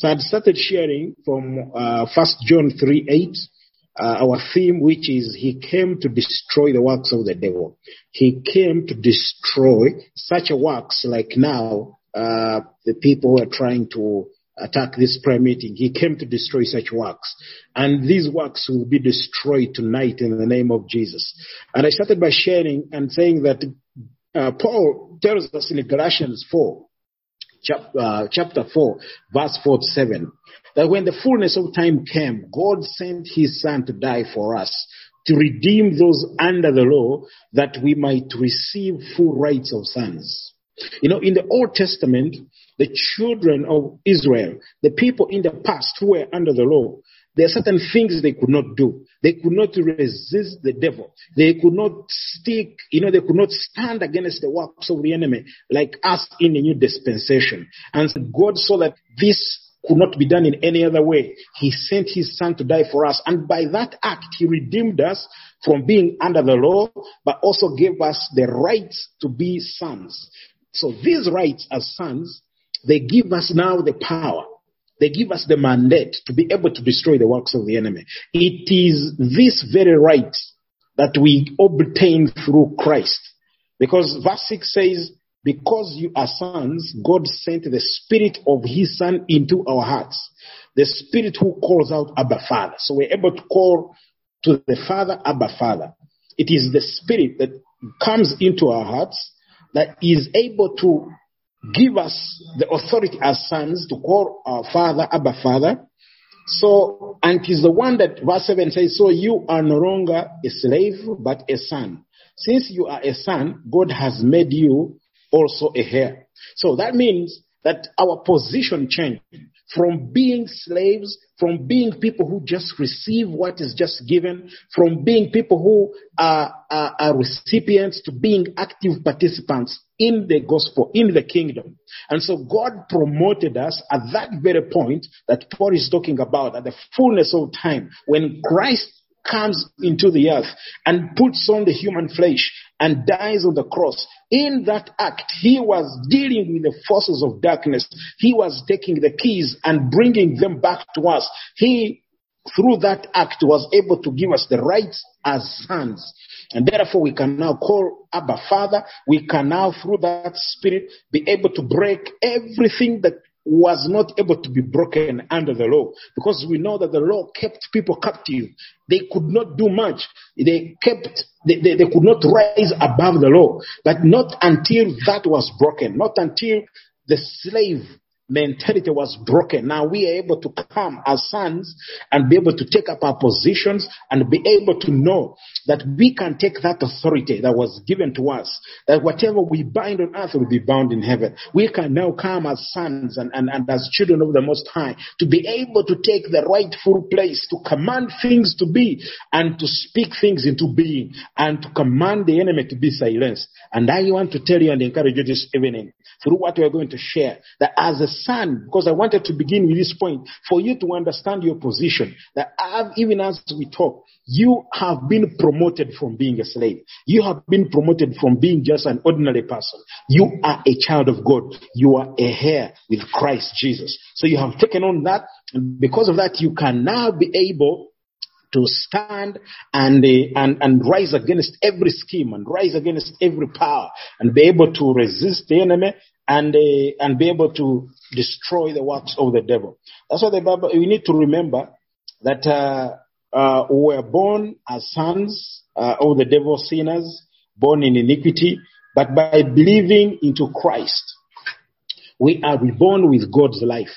So I started sharing from uh, First John 3 8, uh, our theme, which is He came to destroy the works of the devil. He came to destroy such works like now uh, the people who are trying to attack this prayer meeting. He came to destroy such works. And these works will be destroyed tonight in the name of Jesus. And I started by sharing and saying that uh, Paul tells us in Galatians 4, chap- uh, chapter 4, verse 4 to 7, that when the fullness of time came, God sent his son to die for us, to redeem those under the law, that we might receive full rights of sons. You know, in the Old Testament, the children of Israel, the people in the past who were under the law, there are certain things they could not do. They could not resist the devil. They could not stick, you know, they could not stand against the works of the enemy like us in the new dispensation. And God saw that this could not be done in any other way. He sent his son to die for us. And by that act, he redeemed us from being under the law, but also gave us the rights to be sons. So these rights as sons, they give us now the power they give us the mandate to be able to destroy the works of the enemy. It is this very right that we obtain through Christ. Because verse 6 says, because you are sons, God sent the spirit of his son into our hearts. The spirit who calls out Abba Father. So we're able to call to the Father, Abba Father. It is the spirit that comes into our hearts that is able to give us the authority as sons to call our Father, Abba Father. So, and is the one that verse 7 says, so you are no longer a slave, but a son. Since you are a son, God has made you also a heir. So that means that our position changed from being slaves, from being people who just receive what is just given, from being people who are, are, are, recipients to being active participants in the gospel, in the kingdom. And so God promoted us at that very point that Paul is talking about, at the fullness of time, when Christ comes into the earth and puts on the human flesh and dies on the cross. In that act, he was dealing with the forces of darkness. He was taking the keys and bringing them back to us. He, through that act, was able to give us the rights as sons. And therefore we can now call Abba Father. We can now, through that spirit, be able to break everything that was not able to be broken under the law because we know that the law kept people captive. They could not do much. They kept, they, they, they could not rise above the law, but not until that was broken, not until the slave mentality was broken. Now we are able to come as sons and be able to take up our positions and be able to know that we can take that authority that was given to us, that whatever we bind on earth will be bound in heaven. We can now come as sons and, and, and as children of the Most High to be able to take the rightful place, to command things to be and to speak things into being and to command the enemy to be silenced. And I want to tell you and encourage you this evening through what we are going to share that as a son, because I wanted to begin with this point for you to understand your position, that have, even as we talk, you have been promoted from being a slave. You have been promoted from being just an ordinary person. You are a child of God. You are a heir with Christ Jesus. So you have taken on that. And because of that, you can now be able to stand and, uh, and, and rise against every scheme and rise against every power and be able to resist the enemy and, uh, and be able to destroy the works of the devil. That's why the Bible, we need to remember that, uh, uh, we were born as sons uh, of the devil sinners, born in iniquity, but by believing into Christ, we are reborn with God's life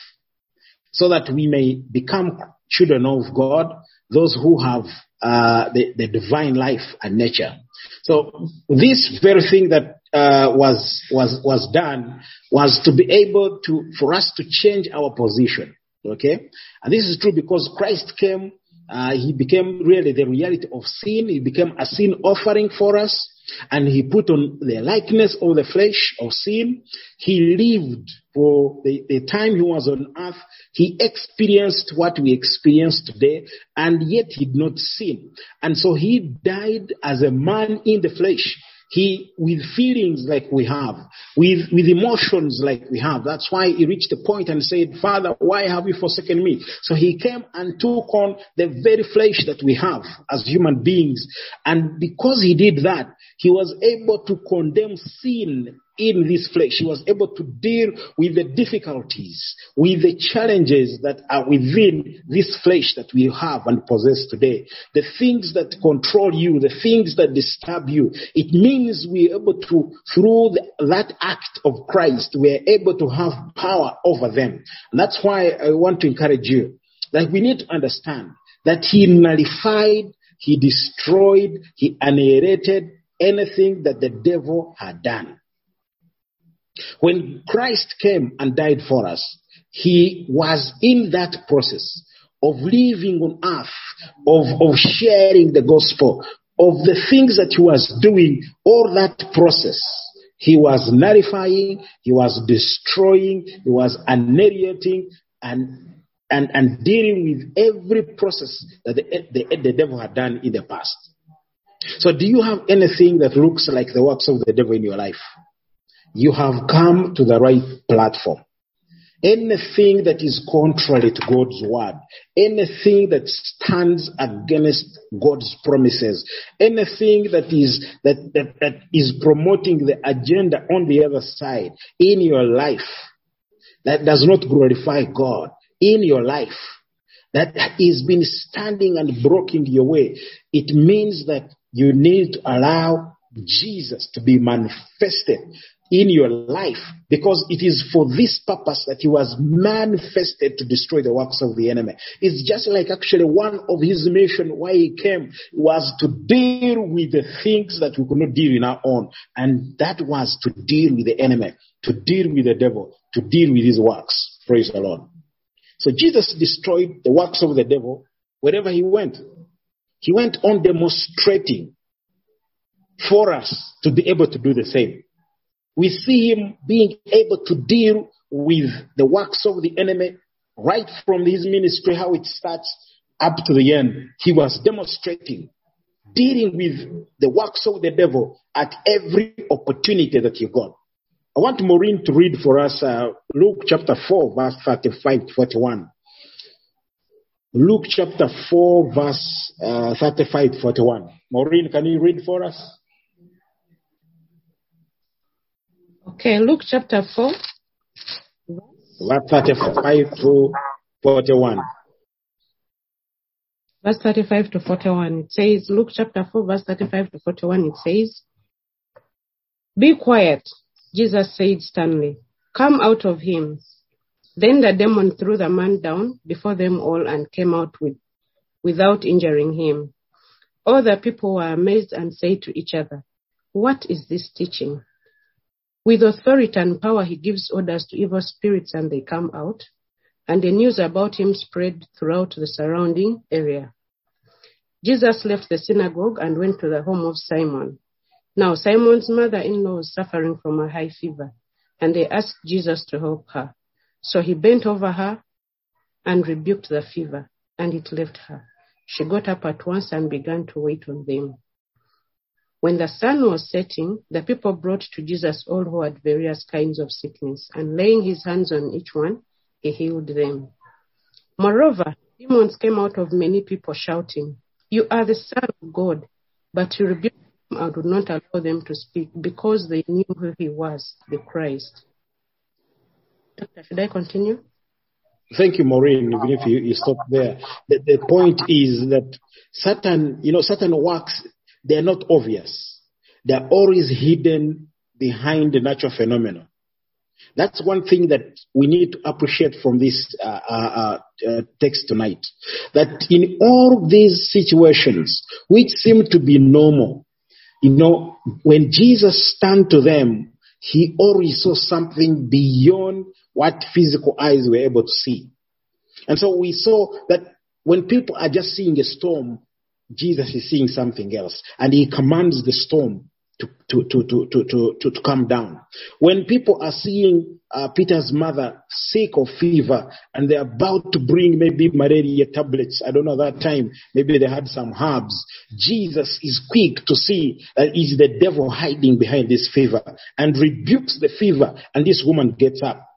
so that we may become children of God, those who have uh, the, the divine life and nature. So this very thing that uh, was was was done was to be able to for us to change our position. Okay, and this is true because Christ came. Uh, he became really the reality of sin. He became a sin offering for us, and he put on the likeness of the flesh of sin. He lived for the, the time he was on earth. He experienced what we experience today, and yet he did not sin. And so he died as a man in the flesh. He, with feelings like we have, with, with emotions like we have. That's why he reached a point and said, Father, why have you forsaken me? So he came and took on the very flesh that we have as human beings. And because he did that, he was able to condemn sin in this flesh. She was able to deal with the difficulties, with the challenges that are within this flesh that we have and possess today. The things that control you, the things that disturb you. It means we're able to, through the, that act of Christ, we're able to have power over them. And that's why I want to encourage you that we need to understand that he nullified, he destroyed, he annihilated anything that the devil had done. When Christ came and died for us, he was in that process of living on earth, of, of sharing the gospel, of the things that he was doing, all that process. He was nullifying, he was destroying, he was annihilating and and, and dealing with every process that the, the, the devil had done in the past. So do you have anything that looks like the works of the devil in your life? You have come to the right platform. Anything that is contrary to God's word, anything that stands against God's promises, anything that is, that, that, that is promoting the agenda on the other side in your life, that does not glorify God in your life, that is been standing and blocking your way, it means that you need to allow Jesus to be manifested in your life because it is for this purpose that he was manifested to destroy the works of the enemy. It's just like actually one of his mission why he came was to deal with the things that we could not deal in our own. And that was to deal with the enemy, to deal with the devil, to deal with his works. Praise the Lord. So Jesus destroyed the works of the devil wherever he went. He went on demonstrating for us to be able to do the same we see him being able to deal with the works of the enemy right from his ministry, how it starts up to the end. He was demonstrating, dealing with the works of the devil at every opportunity that he got. I want Maureen to read for us uh, Luke chapter 4, verse 35 to 41. Luke chapter 4, verse uh, 35 to 41. Maureen, can you read for us? Okay, Luke chapter 4. Verse 35 to 41. Verse 35 to 41. It says, Luke chapter 4, verse 35 to 41, it says, Be quiet, Jesus said sternly. Come out of him. Then the demon threw the man down before them all and came out with, without injuring him. All the people were amazed and said to each other, What is this teaching? With authority and power, he gives orders to evil spirits and they come out. And the news about him spread throughout the surrounding area. Jesus left the synagogue and went to the home of Simon. Now, Simon's mother in law was suffering from a high fever, and they asked Jesus to help her. So he bent over her and rebuked the fever, and it left her. She got up at once and began to wait on them. When the sun was setting, the people brought to Jesus all who had various kinds of sickness, and laying his hands on each one, he healed them. Moreover, demons came out of many people shouting, You are the Son of God. But he rebuked them and would not allow them to speak because they knew who he was, the Christ. Doctor, should I continue? Thank you, Maureen, even if you, you stop there. The, the point is that Satan, you know, Satan works they're not obvious. They're always hidden behind the natural phenomena. That's one thing that we need to appreciate from this uh, uh, uh, text tonight. That in all these situations, which seem to be normal, you know, when Jesus stand to them, he already saw something beyond what physical eyes were able to see. And so we saw that when people are just seeing a storm, Jesus is seeing something else. And he commands the storm to, to, to, to, to, to, to, come down. When people are seeing uh, Peter's mother sick of fever and they're about to bring maybe malaria tablets, I don't know that time, maybe they had some herbs. Jesus is quick to see that the devil hiding behind this fever and rebukes the fever and this woman gets up.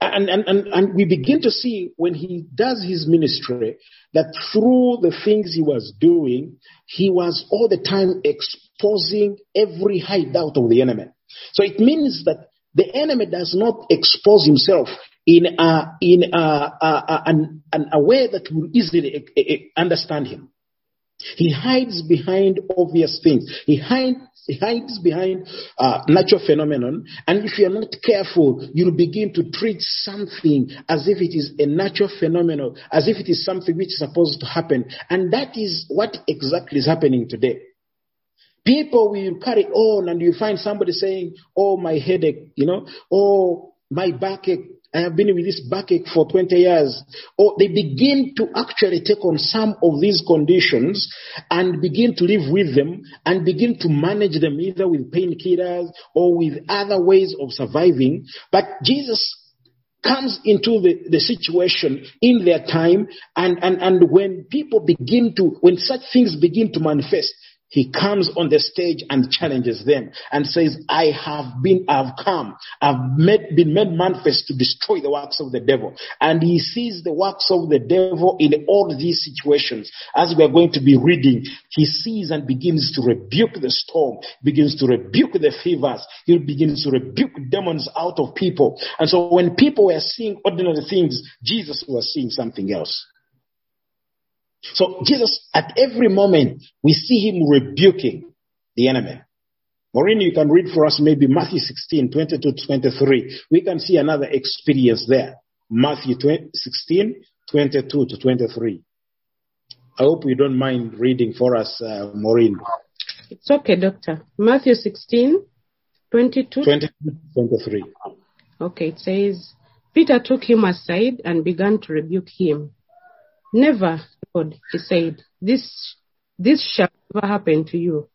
And, and, and, and we begin to see when he does his ministry that through the things he was doing, he was all the time exposing every hideout of the enemy. So it means that the enemy does not expose himself in a, in a, a, a, an, a way that will easily eh, eh, understand him. He hides behind obvious things. He hides, he hides behind uh, natural phenomenon. And if you're not careful, you'll begin to treat something as if it is a natural phenomenon, as if it is something which is supposed to happen. And that is what exactly is happening today. People will carry on and you find somebody saying, oh, my headache, you know, oh, my backache, I have been with this backache for 20 years. Or they begin to actually take on some of these conditions and begin to live with them and begin to manage them either with painkillers or with other ways of surviving. But Jesus comes into the, the situation in their time and, and, and when people begin to, when such things begin to manifest, he comes on the stage and challenges them and says, I have been, I've come, I've made, been made manifest to destroy the works of the devil. And he sees the works of the devil in all these situations. As we are going to be reading, he sees and begins to rebuke the storm, begins to rebuke the fevers. He begins to rebuke demons out of people. And so when people were seeing ordinary things, Jesus was seeing something else. So Jesus, at every moment, we see him rebuking the enemy. Maureen, you can read for us maybe Matthew 16, 22 to 23. We can see another experience there. Matthew 16, 22 to 23. I hope you don't mind reading for us, uh, Maureen. It's okay, Doctor. Matthew 16, 22? 22 23. Okay, it says, Peter took him aside and began to rebuke him. Never, Lord, he said, this, this shall never happen to you.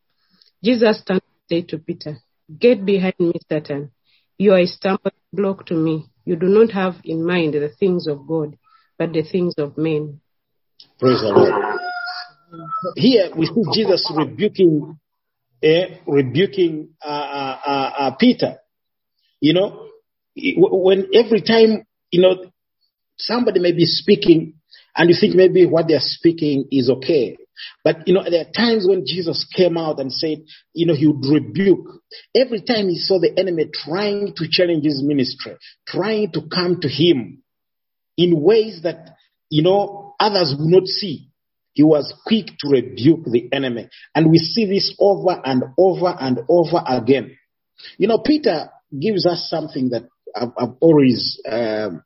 Jesus turned and said to Peter, Get behind me, Satan. You are a stumbling block to me. You do not have in mind the things of God, but the things of men. Praise the Lord. Here we see Jesus rebuking, eh, rebuking uh, uh, uh, uh Peter. You know, when every time you know somebody may be speaking and you think maybe what they're speaking is okay. But you know, there are times when Jesus came out and said, you know, he would rebuke. Every time he saw the enemy trying to challenge his ministry, trying to come to him in ways that, you know, others would not see. He was quick to rebuke the enemy. And we see this over and over and over again. You know, Peter gives us something that I've, I've always um,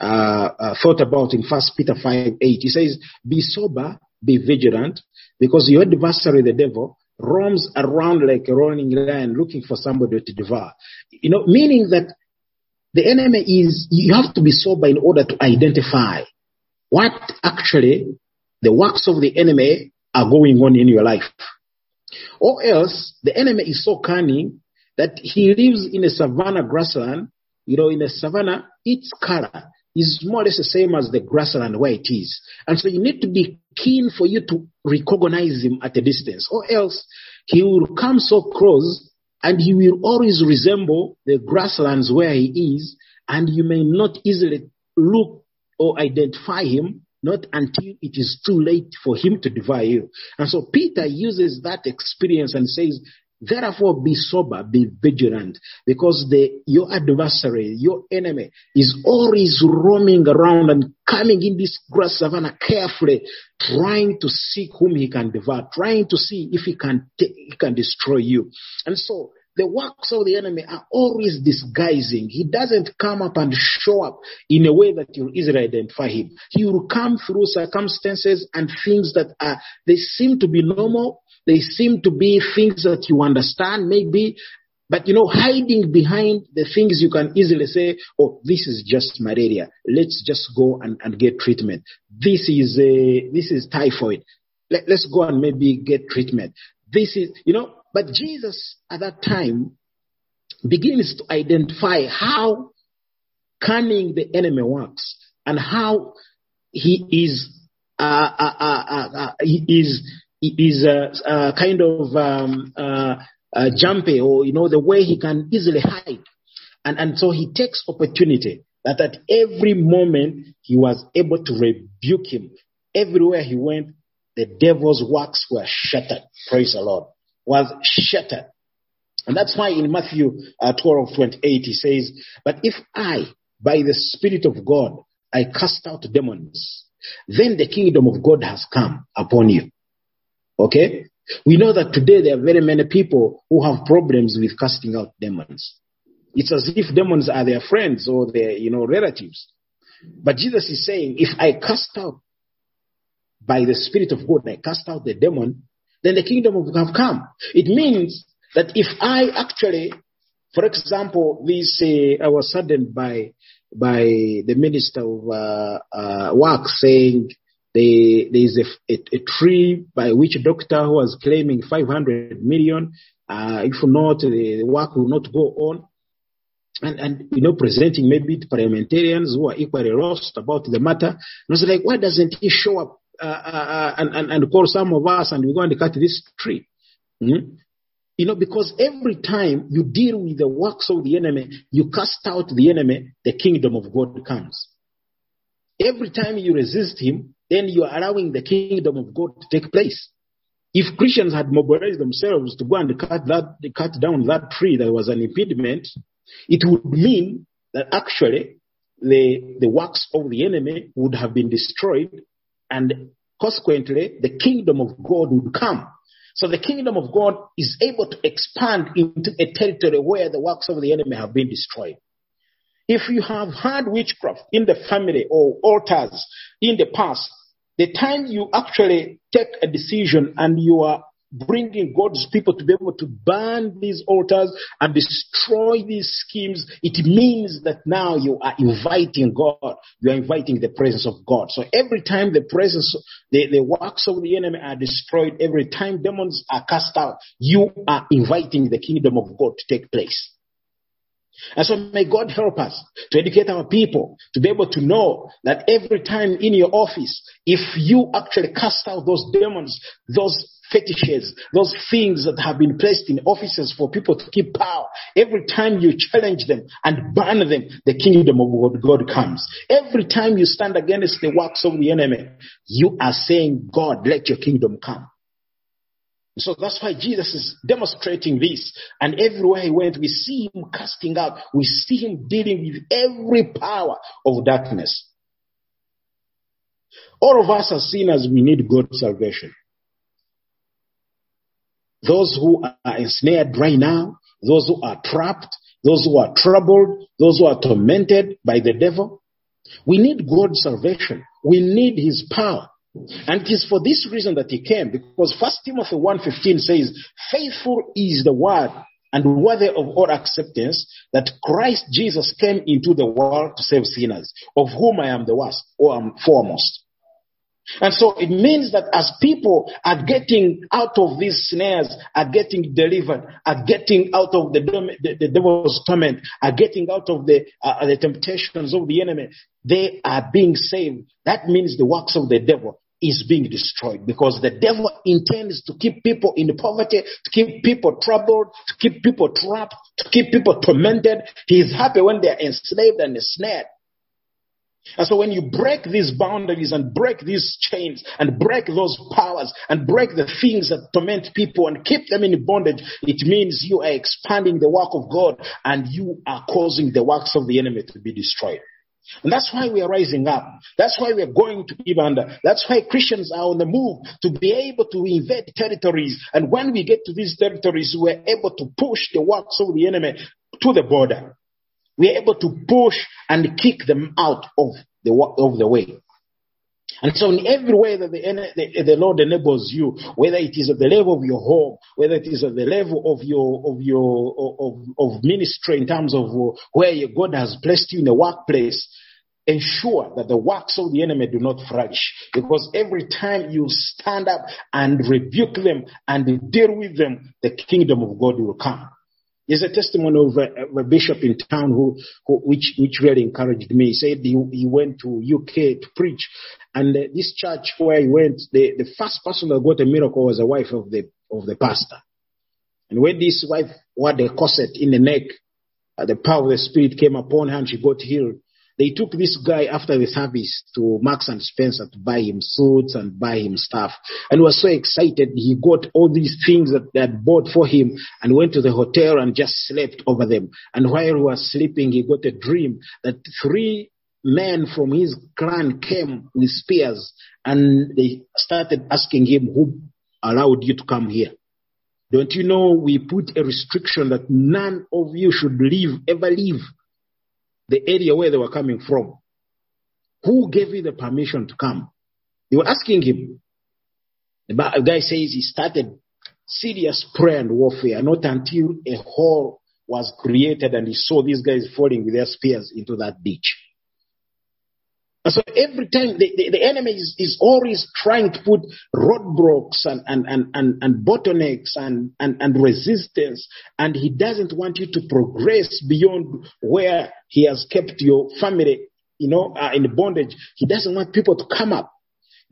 uh, uh, thought about in First Peter 5 8. He says, Be sober, be vigilant, because your adversary, the devil, roams around like a roaring lion looking for somebody to devour. You know, meaning that the enemy is, you have to be sober in order to identify what actually the works of the enemy are going on in your life. Or else the enemy is so cunning that he lives in a savannah grassland. You know, in a savannah, its color is more or less the same as the grassland where it is. And so you need to be keen for you to recognize him at a distance, or else he will come so close and he will always resemble the grasslands where he is, and you may not easily look or identify him not until it is too late for him to devour you. And so Peter uses that experience and says, Therefore, be sober, be vigilant, because the, your adversary, your enemy, is always roaming around and coming in this grass savannah carefully, trying to seek whom he can devour, trying to see if he can he can destroy you. And so, the works of the enemy are always disguising. He doesn't come up and show up in a way that you'll easily identify him. He will come through circumstances and things that are, they seem to be normal, they seem to be things that you understand, maybe, but you know, hiding behind the things you can easily say, oh, this is just malaria. Let's just go and, and get treatment. This is a, this is typhoid. Let, let's go and maybe get treatment. This is, you know, But Jesus at that time begins to identify how cunning the enemy works and how he is uh, uh, uh, uh he is is uh, uh, kind of um, jumpy or you know the way he can easily hide and and so he takes opportunity that at every moment he was able to rebuke him. Everywhere he went the devil's works were shattered. Praise the lord. Was shattered. And that's why in Matthew uh, 12, 28, he says, But if I, by the Spirit of God, I cast out demons, then the kingdom of God has come upon you. Okay? We know that today there are very many people who have problems with casting out demons. It's as if demons are their friends or their, you know, relatives. But Jesus is saying, if I cast out by the Spirit of God, I cast out the demon, then the kingdom of God have come. It means that if I actually, for example, this uh, I was saddened by by the minister of uh, uh, work saying there is a, a, a, tree by which a doctor who was claiming 500 million. Uh, if not, the work will not go on. And, and, you know, presenting maybe parliamentarians who are equally lost about the matter. And I was like, why doesn't he show up uh, uh, and, and, and, call some of us and we're going to cut this tree? Mm-hmm. You know, because every time you deal with the works of the enemy, you cast out the enemy, the kingdom of God comes. Every time you resist him, then you are allowing the kingdom of God to take place. If Christians had mobilized themselves to go and cut that, cut down that tree that was an impediment, it would mean that actually the, the works of the enemy would have been destroyed and consequently the kingdom of God would come. So the kingdom of God is able to expand into a territory where the works of the enemy have been destroyed. If you have had witchcraft in the family or altars in the past, the time you actually take a decision and you are bringing God's people to be able to burn these altars and destroy these schemes, it means that now you are inviting God. You are inviting the presence of God. So every time the presence, the, the works of the enemy are destroyed, every time demons are cast out, you are inviting the kingdom of God to take place. And so may God help us to educate our people to be able to know that every time in your office, if you actually cast out those demons, those fetishes, those things that have been placed in offices for people to keep power. Every time you challenge them and ban them, the kingdom of God comes. Every time you stand against the works of the enemy, you are saying, God, let your kingdom come. So that's why Jesus is demonstrating this. And everywhere he went, we see him casting out, we see him dealing with every power of darkness. All of us as sinners, we need God's salvation. Those who are ensnared right now, those who are trapped, those who are troubled, those who are tormented by the devil. We need God's salvation. We need his power. And it is for this reason that he came, because First Timothy 1.15 says, faithful is the word and worthy of all acceptance that Christ Jesus came into the world to save sinners, of whom I am the worst or am foremost. And so it means that as people are getting out of these snares, are getting delivered, are getting out of the, the, the devil's torment, are getting out of the, uh, the temptations of the enemy, they are being saved. That means the works of the devil is being destroyed because the devil intends to keep people in poverty, to keep people troubled, to keep people trapped, to keep people tormented. He is happy when they are enslaved and ensnared. And so when you break these boundaries and break these chains and break those powers and break the things that torment people and keep them in bondage, it means you are expanding the work of God and you are causing the works of the enemy to be destroyed. And that's why we are rising up. That's why we are going to Ibanda. That's why Christians are on the move to be able to invade territories. And when we get to these territories, we're able to push the works of the enemy to the border we are able to push and kick them out of the, of the way. And so in every way that the, the, the, Lord enables you, whether it is at the level of your home, whether it is at the level of your, of your, of, of ministry in terms of uh, where God has placed you in the workplace, ensure that the works of the enemy do not flourish. Because every time you stand up and rebuke them and deal with them, the kingdom of God will come. There's a testimony of a, a bishop in town who, who, which, which really encouraged me. He said he, he went to UK to preach, and uh, this church where he went, the, the first person that got a miracle was the wife of the of the pastor. And when this wife wore the corset in the neck, uh, the power of the spirit came upon her and she got healed. They took this guy after the service to Marks and Spencer to buy him suits and buy him stuff. And was so excited. He got all these things that they had bought for him and went to the hotel and just slept over them. And while he was sleeping, he got a dream that three men from his clan came with spears and they started asking him who allowed you to come here. Don't you know we put a restriction that none of you should leave, ever leave the area where they were coming from. Who gave you the permission to come? They were asking him. The guy says he started serious prayer and warfare, not until a hole was created and he saw these guys falling with their spears into that ditch. And so every time the, the, the enemy is, is, always trying to put roadblocks and, and, and, and, and bottlenecks and, and, and resistance, and he doesn't want you to progress beyond where he has kept your family, you know, uh, in bondage. He doesn't want people to come up.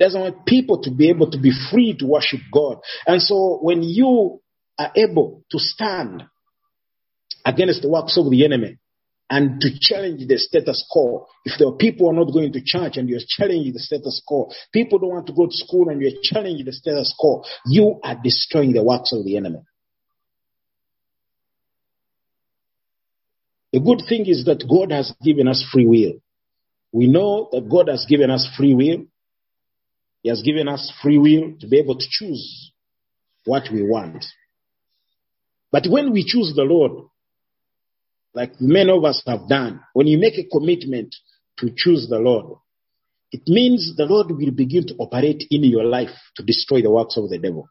Doesn't want people to be able to be free to worship God. And so when you are able to stand against the works of the enemy, and to challenge the status quo. If are people are not going to church and you're challenging the status quo, people don't want to go to school and you're challenging the status quo, you are destroying the works of the enemy. The good thing is that God has given us free will. We know that God has given us free will. He has given us free will to be able to choose what we want. But when we choose the Lord, like many of us have done, when you make a commitment to choose the Lord, it means the Lord will begin to operate in your life to destroy the works of the devil.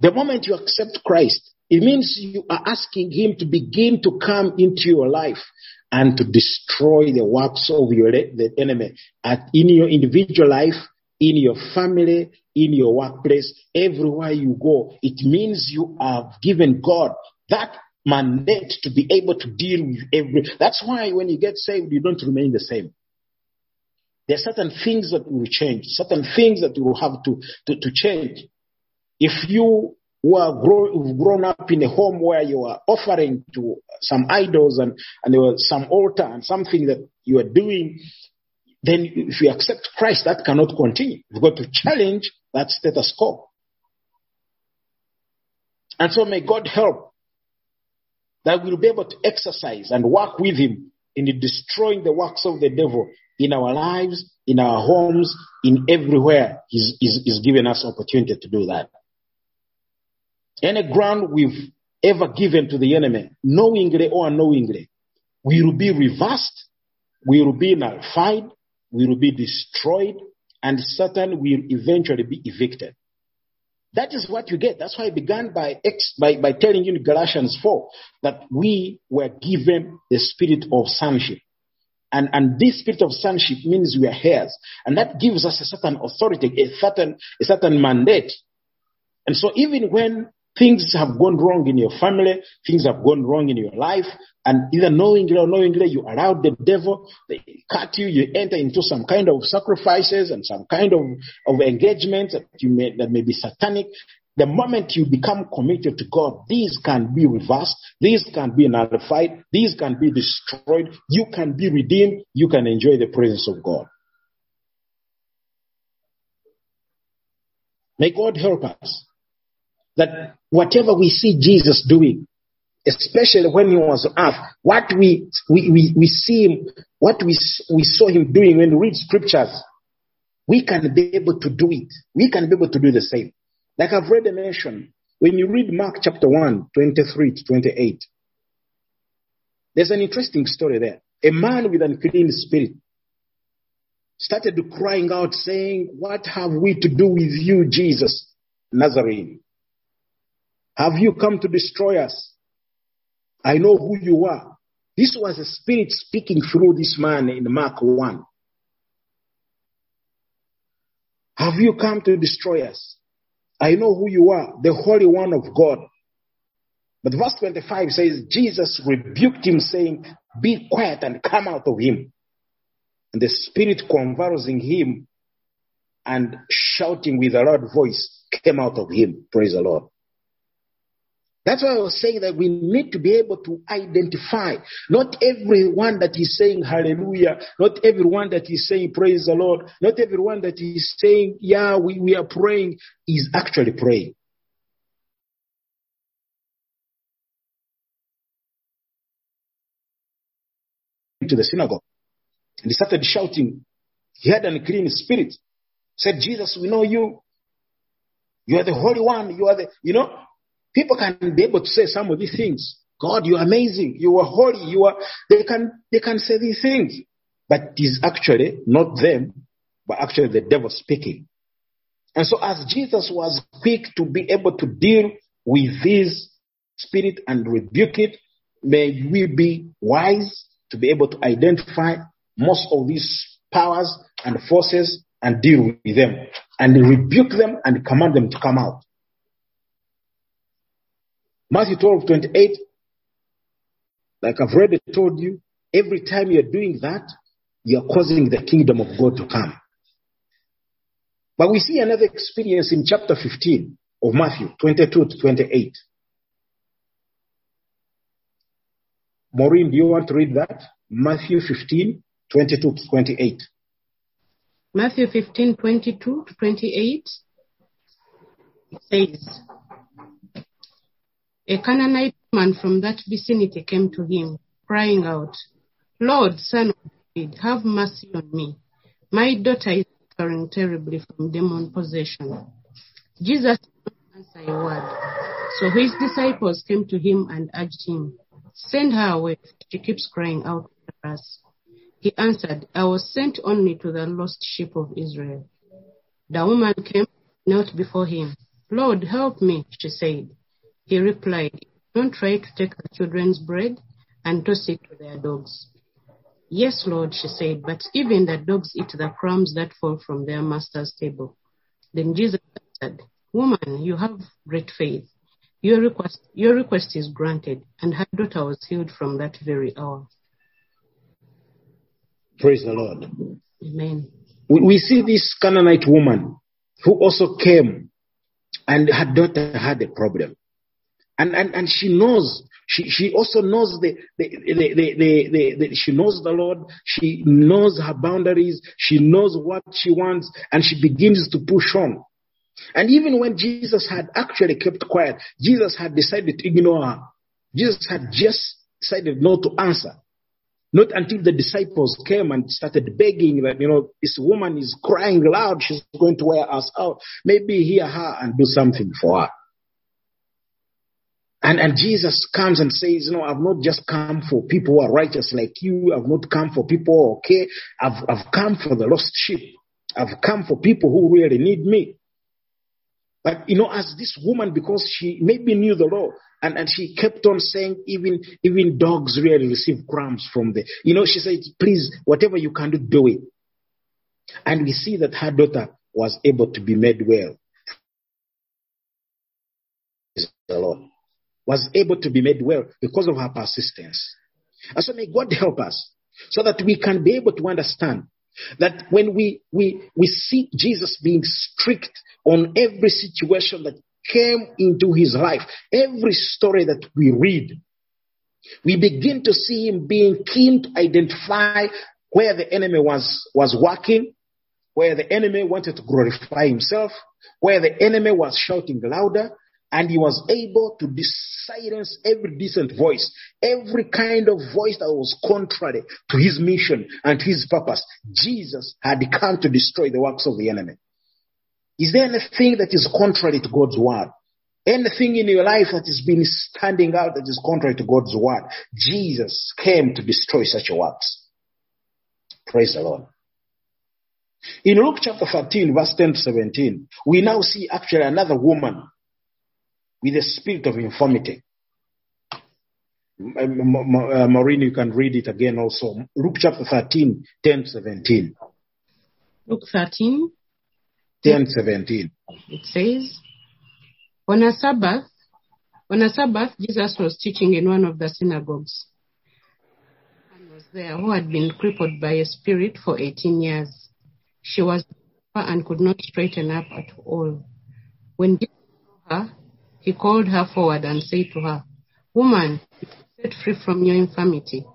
The moment you accept Christ, it means you are asking Him to begin to come into your life and to destroy the works of your the enemy at, in your individual life, in your family, in your workplace, everywhere you go. It means you have given God that mandate to be able to deal with every. That's why when you get saved, you don't remain the same. There are certain things that will change, certain things that you will have to, to, to change. If you were grow, grown up in a home where you are offering to some idols and, and there was some altar and something that you are doing, then if you accept Christ, that cannot continue. You've got to challenge that status quo. And so may God help that we'll be able to exercise and work with him in destroying the works of the devil in our lives, in our homes, in everywhere. He's, he's, he's given us opportunity to do that. Any ground we've ever given to the enemy, knowingly or unknowingly, will be reversed, will be nullified, will be destroyed, and Satan will eventually be evicted. That is what you get. That's why I began by, ex, by, by telling you in Galatians 4 that we were given the spirit of sonship. And, and this spirit of sonship means we are heirs. And that gives us a certain authority, a certain, a certain mandate. And so even when things have gone wrong in your family, things have gone wrong in your life, and either knowingly or unknowingly you allowed the devil, they cut you, you enter into some kind of sacrifices and some kind of, of engagement that you may, that may be satanic. The moment you become committed to God, these can be reversed, these can be nullified, these can be destroyed, you can be redeemed, you can enjoy the presence of God. May God help us that whatever we see Jesus doing, especially when he was on earth, what we, we, we, we see him, what we, we saw him doing when we read scriptures, we can be able to do it. We can be able to do the same. Like I've read a mention, when you read Mark chapter 1, 23 to 28, there's an interesting story there. A man with an unclean spirit started crying out saying, what have we to do with you, Jesus, Nazarene? Have you come to destroy us? I know who you are, This was a spirit speaking through this man in Mark 1. Have you come to destroy us? I know who you are, the Holy One of God. But verse 25 says, Jesus rebuked him, saying, Be quiet and come out of him. And the spirit convulsing him and shouting with a loud voice came out of him. Praise the Lord. That's why I was saying that we need to be able to identify not everyone that is saying hallelujah, not everyone that is saying praise the Lord, not everyone that is saying, yeah, we, we are praying is actually praying. To the synagogue and he started shouting. He had an unclean spirit. Said, Jesus, we know you. You are the Holy One. You are the, you know, People can be able to say some of these things. God, you are amazing. You are holy. You are, they can, they can say these things. But it is actually not them, but actually the devil speaking. And so as Jesus was quick to be able to deal with this spirit and rebuke it, may we be wise to be able to identify most of these powers and forces and deal with them and rebuke them and command them to come out. Matthew 12, 28, like I've already told you, every time you're doing that, you're causing the kingdom of God to come. But we see another experience in chapter 15 of Matthew 22 to 28. Maureen, do you want to read that? Matthew 15, 22 to 28. Matthew 15, 22 to 28 says, a Canaanite man from that vicinity came to him, crying out, Lord, son of David, have mercy on me. My daughter is suffering terribly from demon possession. Jesus did not answer a word. So his disciples came to him and urged him, Send her away. She keeps crying out for us. He answered, I was sent only to the lost sheep of Israel. The woman came, knelt before him. Lord, help me, she said. He replied, Don't try to take the children's bread and toss it to their dogs. Yes, Lord, she said, but even the dogs eat the crumbs that fall from their master's table. Then Jesus said, Woman, you have great faith. Your request, your request is granted. And her daughter was healed from that very hour. Praise the Lord. Amen. We, we see this Canaanite woman who also came and her daughter had a problem. And, and, and she knows, she, she also knows the, the, the, the, she knows the Lord. She knows her boundaries. She knows what she wants and she begins to push on. And even when Jesus had actually kept quiet, Jesus had decided to ignore her. Jesus had just decided not to answer. Not until the disciples came and started begging that, you know, this woman is crying loud. She's going to wear us out. Maybe hear her and do something for her. And, and Jesus comes and says, you know, I've not just come for people who are righteous like you. I've not come for people okay. I've, I've come for the lost sheep. I've come for people who really need me. But, you know, as this woman, because she maybe knew the law, and, and she kept on saying, even, even dogs really receive crumbs from the, you know, she said, please, whatever you can do, do it. And we see that her daughter was able to be made well. The Lord was able to be made well because of her persistence. And so may God help us so that we can be able to understand that when we, we, we see Jesus being strict on every situation that came into his life, every story that we read, we begin to see him being keen to identify where the enemy was, was working, where the enemy wanted to glorify himself, where the enemy was shouting louder, and he was able to silence every decent voice, every kind of voice that was contrary to his mission and his purpose. Jesus had come to destroy the works of the enemy. Is there anything that is contrary to God's word? Anything in your life that has been standing out that is contrary to God's word? Jesus came to destroy such works. Praise the Lord. In Luke chapter 13, verse 10 to 17, we now see actually another woman with a spirit of infirmity. uh, Maureen, you can read it again also. Luke chapter 13, 10 17. Luke 13, 10 17. it says, On a Sabbath, on a Sabbath, Jesus was teaching in one of the synagogues. And was there who had been crippled by a spirit for 18 years. She was and could not straighten up at all. When Jesus saw her, he called her forward and said to her, Woman, set free from your infirmity.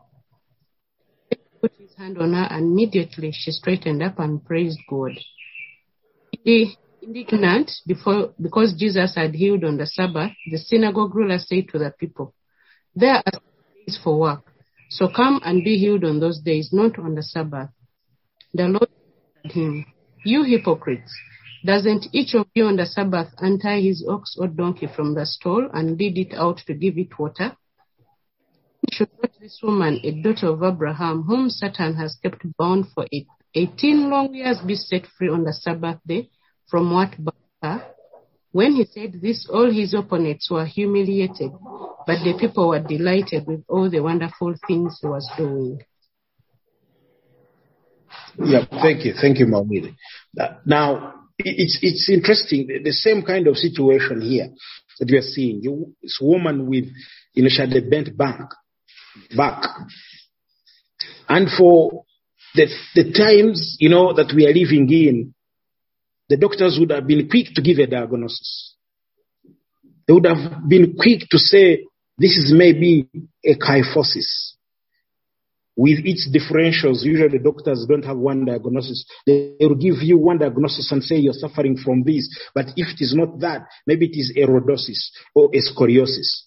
He put his hand on her, and immediately she straightened up and praised God. He- Indignant before, because Jesus had healed on the Sabbath, the synagogue ruler said to the people, There are days for work, so come and be healed on those days, not on the Sabbath. The Lord said to him, You hypocrites, doesn't each of you on the Sabbath untie his ox or donkey from the stall and lead it out to give it water? Should not this woman, a daughter of Abraham, whom Satan has kept bound for 18 long years, be set free on the Sabbath day from what bound her? When he said this, all his opponents were humiliated, but the people were delighted with all the wonderful things he was doing. Yeah, thank you. Thank you. Uh, Now, it's, it's interesting. The- same kind of situation here that we are seeing. This woman with, you know, she had a bent back, back. And for the, the times, you know, that we are living in, the doctors would have been quick to give a diagnosis. They would have been quick to say, this is maybe a kyphosis. With its differentials, usually doctors don't have one diagnosis. They will give you one diagnosis and say you're suffering from this. But if it is not that, maybe it is lordosis or scoliosis.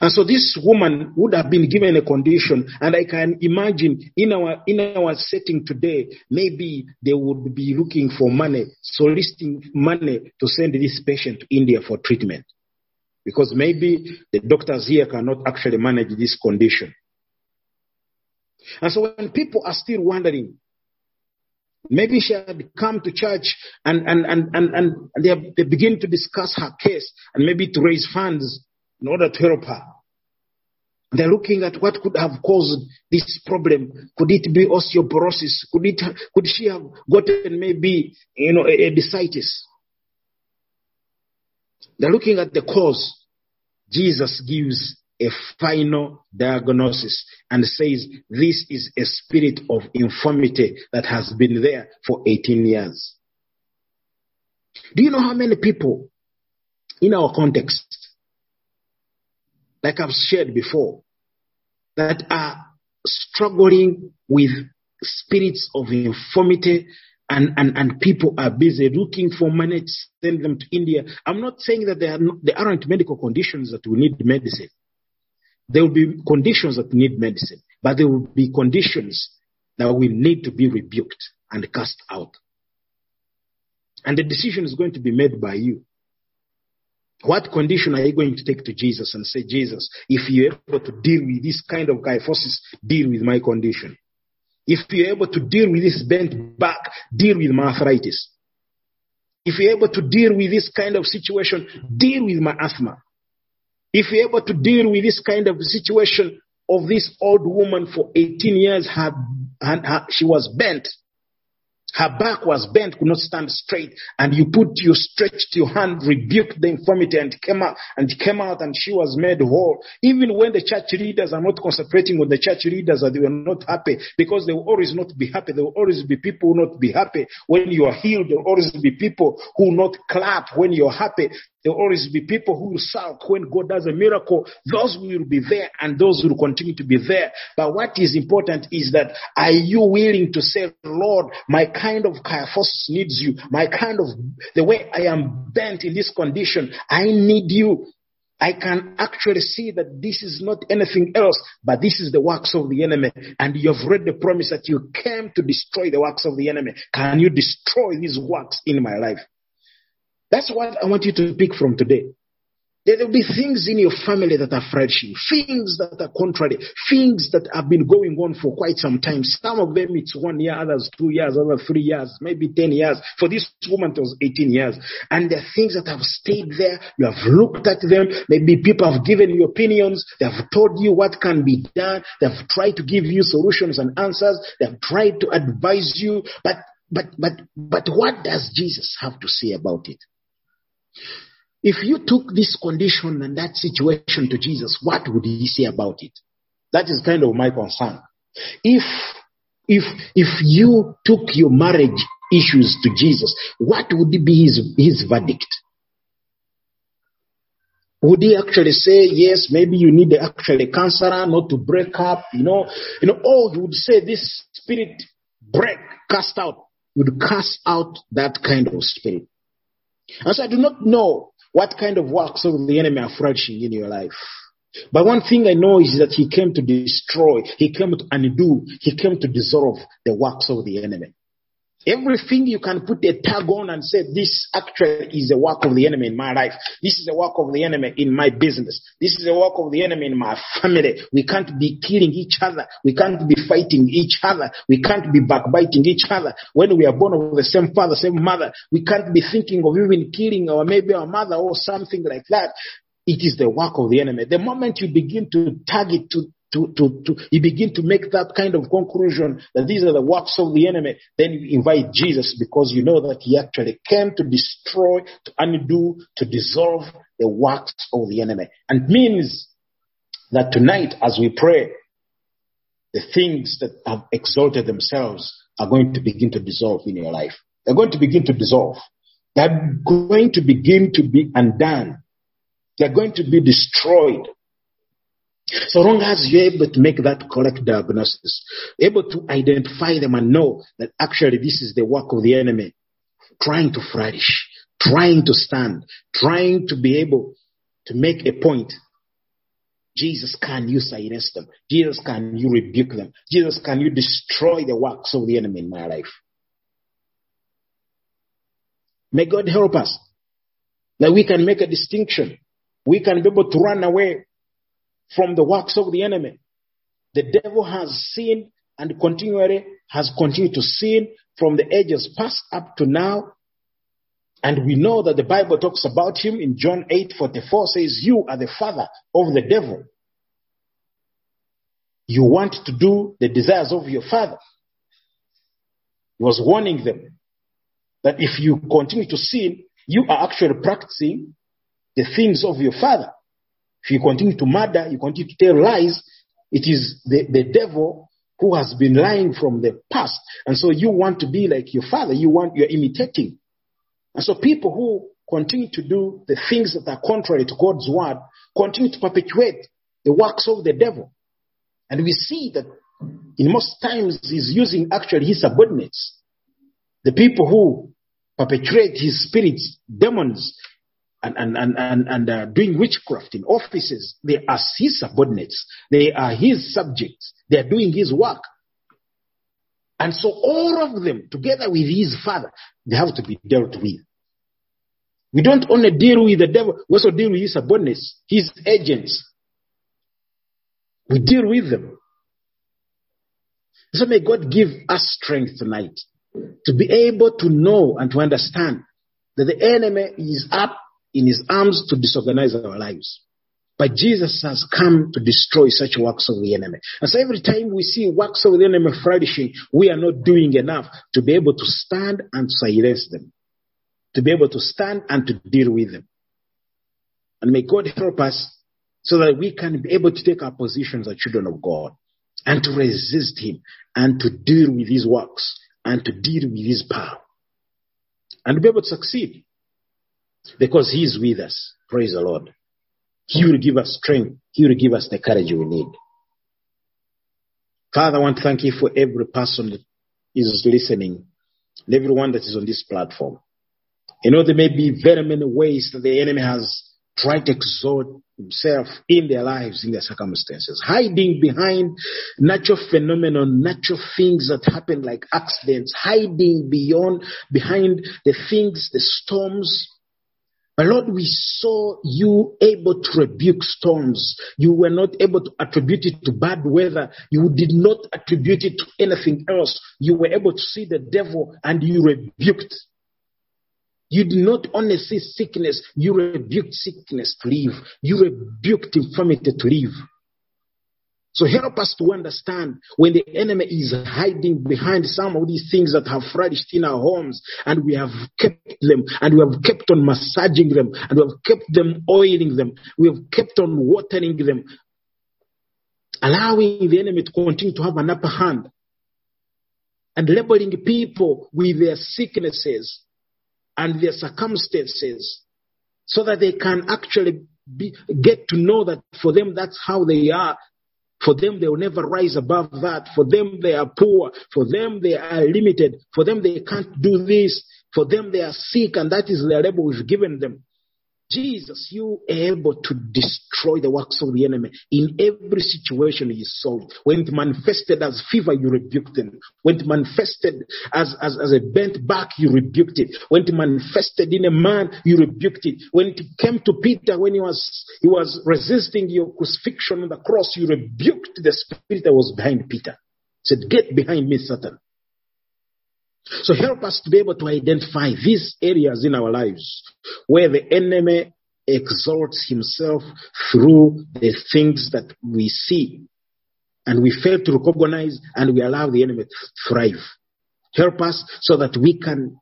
And so this woman would have been given a condition, and I can imagine in our in our setting today, maybe they would be looking for money, soliciting money to send this patient to India for treatment, because maybe the doctors here cannot actually manage this condition. And so when people are still wondering, maybe she had come to church and and and and, and they, have, they begin to discuss her case and maybe to raise funds in order to help her. They're looking at what could have caused this problem. Could it be osteoporosis? Could it, could she have gotten maybe, you know, a, a? They're looking at the cause. Jesus gives a final diagnosis and says this is a spirit of infirmity that has been there for 18 years. Do you know how many people in our context like I've shared before, that are struggling with spirits of infirmity and, and, and people are busy looking for money to send them to India. I'm not saying that there, are not, there aren't medical conditions that we need medicine. There will be conditions that need medicine, but there will be conditions that will need to be rebuked and cast out. And the decision is going to be made by you. What condition are you going to take to Jesus and say, Jesus, if you're able to deal with this kind of guy kyphosis, deal with my condition. If you're able to deal with this bent back, deal with my arthritis. If you're able to deal with this kind of situation, deal with my asthma. If you're able to deal with this kind of situation of this old woman for 18 years, her, her, her, she was bent. Her back was bent, could not stand straight, and you put, you stretched your hand, rebuked the infirmity, and came out, and came out, and she was made whole. Even when the church leaders are not concentrating on the church leaders, that they were not happy, because they will always not be happy. There will always be people who not be happy when you are healed. There will always be people who not clap when you're happy. There will always be people who will sulk when God does a miracle. Those will be there and those will continue to be there. But what is important is that are you willing to say, Lord, my kind of kyphosis needs you. My kind of, the way I am bent in this condition, I need you. I can actually see that this is not anything else, but this is the works of the enemy. And you have read the promise that you came to destroy the works of the enemy. Can you destroy these works in my life? That's what I want you to pick from today. There will be things in your family that are flourishing, things that are contrary, things that have been going on for quite some time. Some of them it's one year, others two years, others three years, maybe 10 years. For this woman, it was 18 years. And there are things that have stayed there. You have looked at them. Maybe people have given you opinions. They have told you what can be done. They have tried to give you solutions and answers. They have tried to advise you. But, but, but, but what does Jesus have to say about it? If you took this condition and that situation to Jesus, what would he say about it? That is kind of my concern. If, if, if you took your marriage issues to Jesus, what would be his, his verdict? Would he actually say, yes, maybe you need actually a counselor not to break up, you know, you know, or he would say this spirit break, cast out, he would cast out that kind of spirit. And so I do not know what kind of works of the enemy are flourishing in your life. But one thing I know is that he came to destroy, he came to undo, he came to dissolve the works of the enemy. Everything you can put a tag on and say, this actually is a work of the enemy in my life. This is a work of the enemy in my business. This is a work of the enemy in my family. We can't be killing each other. We can't be fighting each other. We can't be backbiting each other. When we are born of the same father, same mother, we can't be thinking of even killing or maybe our mother or something like that. It is the work of the enemy. The moment you begin to target to to, to, to, you begin to make that kind of conclusion that these are the works of the enemy, then you invite Jesus because you know that he actually came to destroy, to undo, to dissolve the works of the enemy. And means that tonight as we pray, the things that have exalted themselves are going to begin to dissolve in your life. They're going to begin to dissolve. They're going to begin to be undone. They're going to be destroyed so long as you're able to make that correct diagnosis, able to identify them and know that actually this is the work of the enemy, trying to flourish, trying to stand, trying to be able to make a point. Jesus, can you silence them? Jesus, can you rebuke them? Jesus, can you destroy the works of the enemy in my life? May God help us that we can make a distinction. We can be able to run away from the works of the enemy. The devil has sinned and continually has continued to sin from the ages past up to now. And we know that the Bible talks about him in John 8 44 says, You are the father of the devil. You want to do the desires of your father. He was warning them that if you continue to sin, you are actually practicing the things of your father. If you continue to murder, you continue to tell lies, it is the, the devil who has been lying from the past. And so you want to be like your father. You want, you're imitating. And so people who continue to do the things that are contrary to God's word continue to perpetuate the works of the devil. And we see that in most times he's using actually his subordinates. The people who perpetuate his spirits, demons, and, and, and, and, and uh, doing witchcraft in offices. They are his subordinates. They are his subjects. They are doing his work. And so all of them, together with his father, they have to be dealt with. We don't only deal with the devil, we also deal with his subordinates, his agents. We deal with them. So may God give us strength tonight to be able to know and to understand that the enemy is up in his arms to disorganize our lives. But Jesus has come to destroy such works of the enemy. And so every time we see works of the enemy flourishing, we are not doing enough to be able to stand and silence them. To be able to stand and to deal with them. And may God help us so that we can be able to take our positions as children of God and to resist him and to deal with his works and to deal with his power and be able to succeed because He is with us. Praise the Lord. He will give us strength. He will give us the courage we need. Father, I want to thank you for every person that is listening and everyone that is on this platform. You know, there may be very many ways that the enemy has tried to exalt himself in their lives, in their circumstances, hiding behind natural phenomenon, natural things that happen like accidents, hiding beyond, behind the things, the storms, But Lord, we saw you able to rebuke storms. You were not able to attribute it to bad weather. You did not attribute it to anything else. You were able to see the devil and you rebuked. You did not only see sickness, you rebuked sickness to leave. You rebuked infirmity to leave. So help us to understand when the enemy is hiding behind some of these things that have flourished in our homes and we have kept them and we have kept on massaging them and we have kept them oiling them. We have kept on watering them, allowing the enemy to continue to have an upper hand and labeling people with their sicknesses and their circumstances so that they can actually be, get to know that for them that's how they are for them, they will never rise above that. For them, they are poor. For them, they are limited. For them, they can't do this. For them, they are sick, and that is the label we've given them. Jesus, you able to destroy the works of the enemy in every situation you solved. When it manifested as fever, you rebuked it. When it manifested as, as, as a bent back, you rebuked it. When it manifested in a man, you rebuked it. When it came to Peter, when he was, he was resisting your crucifixion on the cross, you rebuked the spirit that was behind Peter. He said, get behind me, Satan. So help us to be able to identify these areas in our lives where the enemy exalts himself through the things that we see and we fail to recognize and we allow the enemy to thrive. Help us so that we can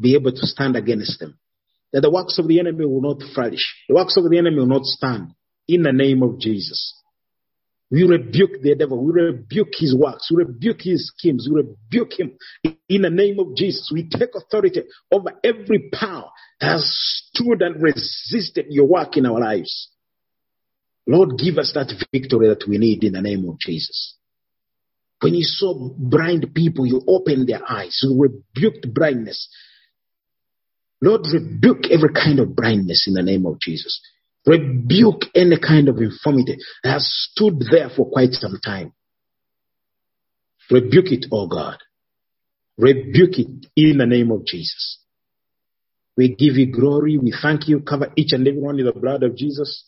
be able to stand against them. That the works of the enemy will not flourish. The works of the enemy will not stand in the name of Jesus. We rebuke the devil. We rebuke his works. We rebuke his schemes. We rebuke him in the name of Jesus. We take authority over every power that has stood and resisted your work in our lives. Lord, give us that victory that we need in the name of Jesus. When you saw blind people, you opened their eyes. You rebuked blindness. Lord, rebuke every kind of blindness in the name of Jesus. Rebuke any kind of infirmity that has stood there for quite some time. Rebuke it, oh God. Rebuke it in the name of Jesus. We give you glory. We thank you. Cover each and every one in the blood of Jesus.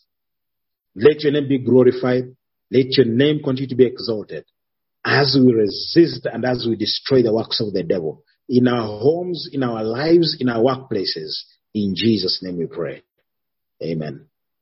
Let your name be glorified. Let your name continue to be exalted as we resist and as we destroy the works of the devil in our homes, in our lives, in our workplaces. In Jesus' name we pray. Amen.